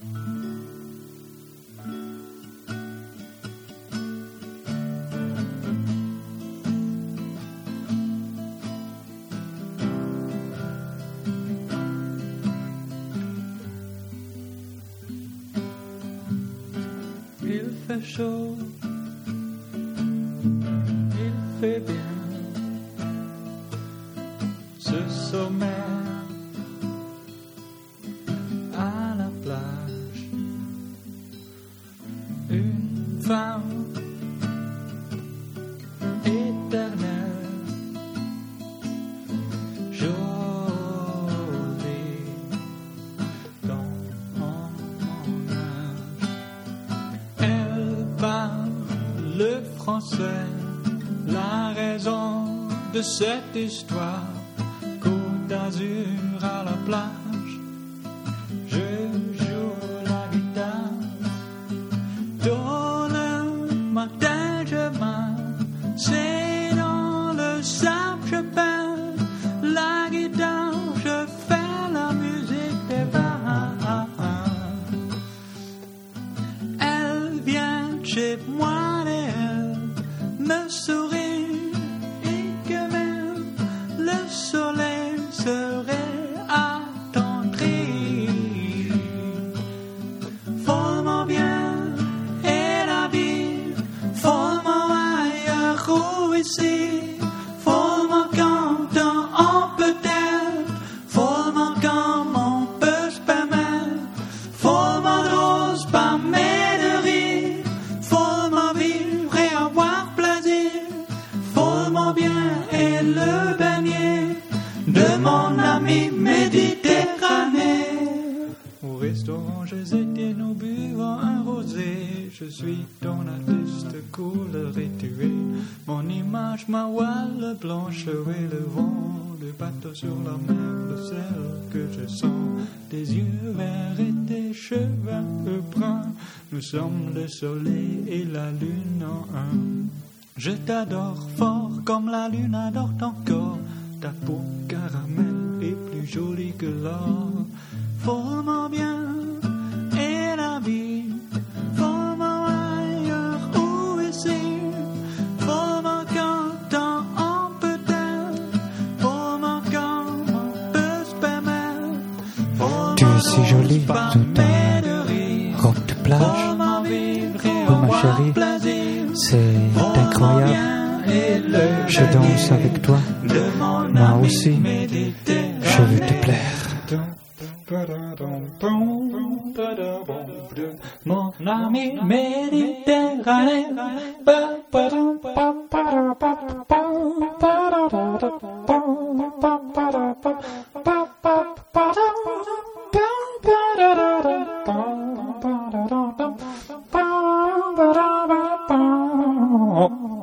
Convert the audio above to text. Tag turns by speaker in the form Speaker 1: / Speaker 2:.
Speaker 1: Il fait chaud, il fait bien. Ce sommet femme éternelle, jolie dans mon âge. Elle parle le français, la raison de cette histoire. Côte d'Azur à la plage, c'est dans le sable, je la je fais la musique. Elle vient chez moi elle me sourit follement comme on peut se permettre, follement de rose, pas mais de rire, follement vivre et avoir plaisir, follement bien et le beignet de mon ami méditerranéen. Au restaurant, je étais nous buvons un rosé. Je suis ton artiste couleur tué. Mon image, ma voile blanche et le vent. Le bateau sur la mer, le sel que je sens. Des yeux verts et des cheveux bruns. Nous sommes le soleil et la lune en un. Je t'adore fort comme la lune adore ton corps. Ta peau caramel est plus jolie que l'or. Follement bien
Speaker 2: jolie,
Speaker 1: Follement
Speaker 2: tout
Speaker 1: rire.
Speaker 2: robe de plage. Oh, ma chérie. C'est incroyable. Je danse avec toi. Moi aussi. Je veux te plaire.
Speaker 1: Mon ami méditerranéen. 아, 어.